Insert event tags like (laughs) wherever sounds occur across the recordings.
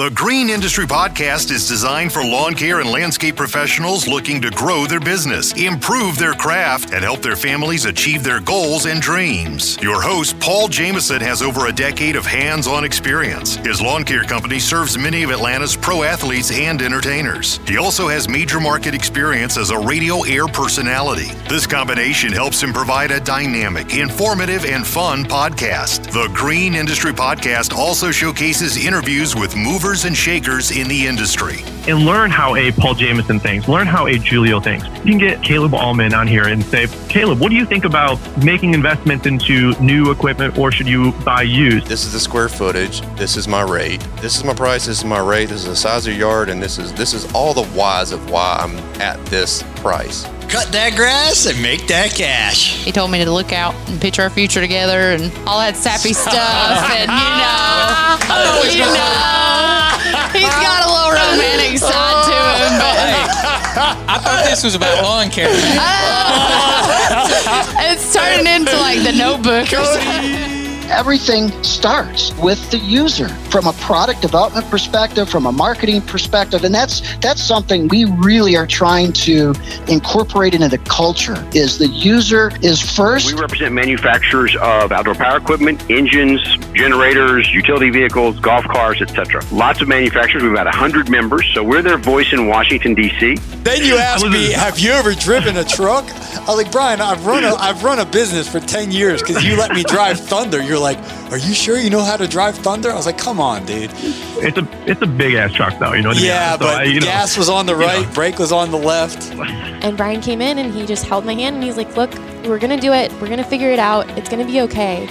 The Green Industry Podcast is designed for lawn care and landscape professionals looking to grow their business, improve their craft, and help their families achieve their goals and dreams. Your host, Paul Jameson, has over a decade of hands on experience. His lawn care company serves many of Atlanta's pro athletes and entertainers. He also has major market experience as a radio air personality. This combination helps him provide a dynamic, informative, and fun podcast. The Green Industry Podcast also showcases interviews with movers and shakers in the industry. and learn how a Paul Jameson thinks, learn how a Julio thinks. You can get Caleb Allman on here and say, Caleb, what do you think about making investments into new equipment or should you buy used? This is the square footage. This is my rate. This is my price. This is my rate. This is the size of your yard, and this is this is all the whys of why I'm at this price. Cut that grass and make that cash. He told me to look out and picture our future together and all that sappy (laughs) stuff. And you know, you know, this was about lawn care. (laughs) it's turning into like the notebook or something. Everything starts with the user from a product development perspective, from a marketing perspective, and that's that's something we really are trying to incorporate into the culture. Is the user is first. We represent manufacturers of outdoor power equipment, engines, generators, utility vehicles, golf cars, etc. Lots of manufacturers. We have about 100 members, so we're their voice in Washington D.C. Then you asked me, "Have you ever driven a truck?" I was like, "Brian, I've run a I've run a business for ten years because you let me drive Thunder." You're like, "Are you sure you know how to drive Thunder?" I was like, "Come on, dude." It's a it's a big ass truck though, you know what I mean? Yeah, So but I- you know, gas was on the you know. right, brake was on the left. And Brian came in and he just held my hand and he's like, Look, we're going to do it. We're going to figure it out. It's going to be okay.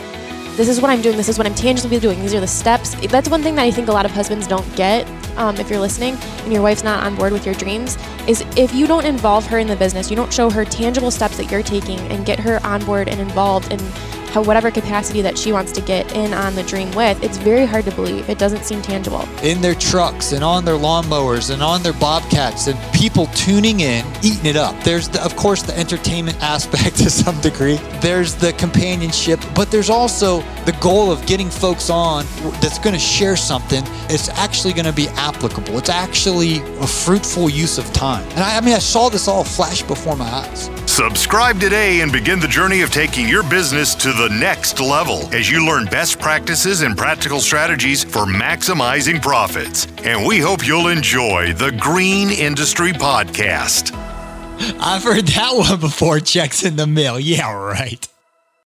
This is what I'm doing. This is what I'm tangibly doing. These are the steps. That's one thing that I think a lot of husbands don't get um, if you're listening and your wife's not on board with your dreams is if you don't involve her in the business, you don't show her tangible steps that you're taking and get her on board and involved in how whatever capacity that she wants to get in on the dream with, it's very hard to believe. It doesn't seem tangible. in their trucks and on their lawnmowers and on their bobcats and people tuning in, eating it up. There's, the, of course, the entertainment (laughs) aspect to some degree. There's the companionship, but there's also the goal of getting folks on that's going to share something. It's actually going to be applicable. It's actually a fruitful use of time. And I, I mean, I saw this all flash before my eyes. Subscribe today and begin the journey of taking your business to the next level as you learn best practices and practical strategies for maximizing profits. And we hope you'll enjoy the Green Industry Podcast. I've heard that (laughs) one before. Checks in the mail. Yeah, right.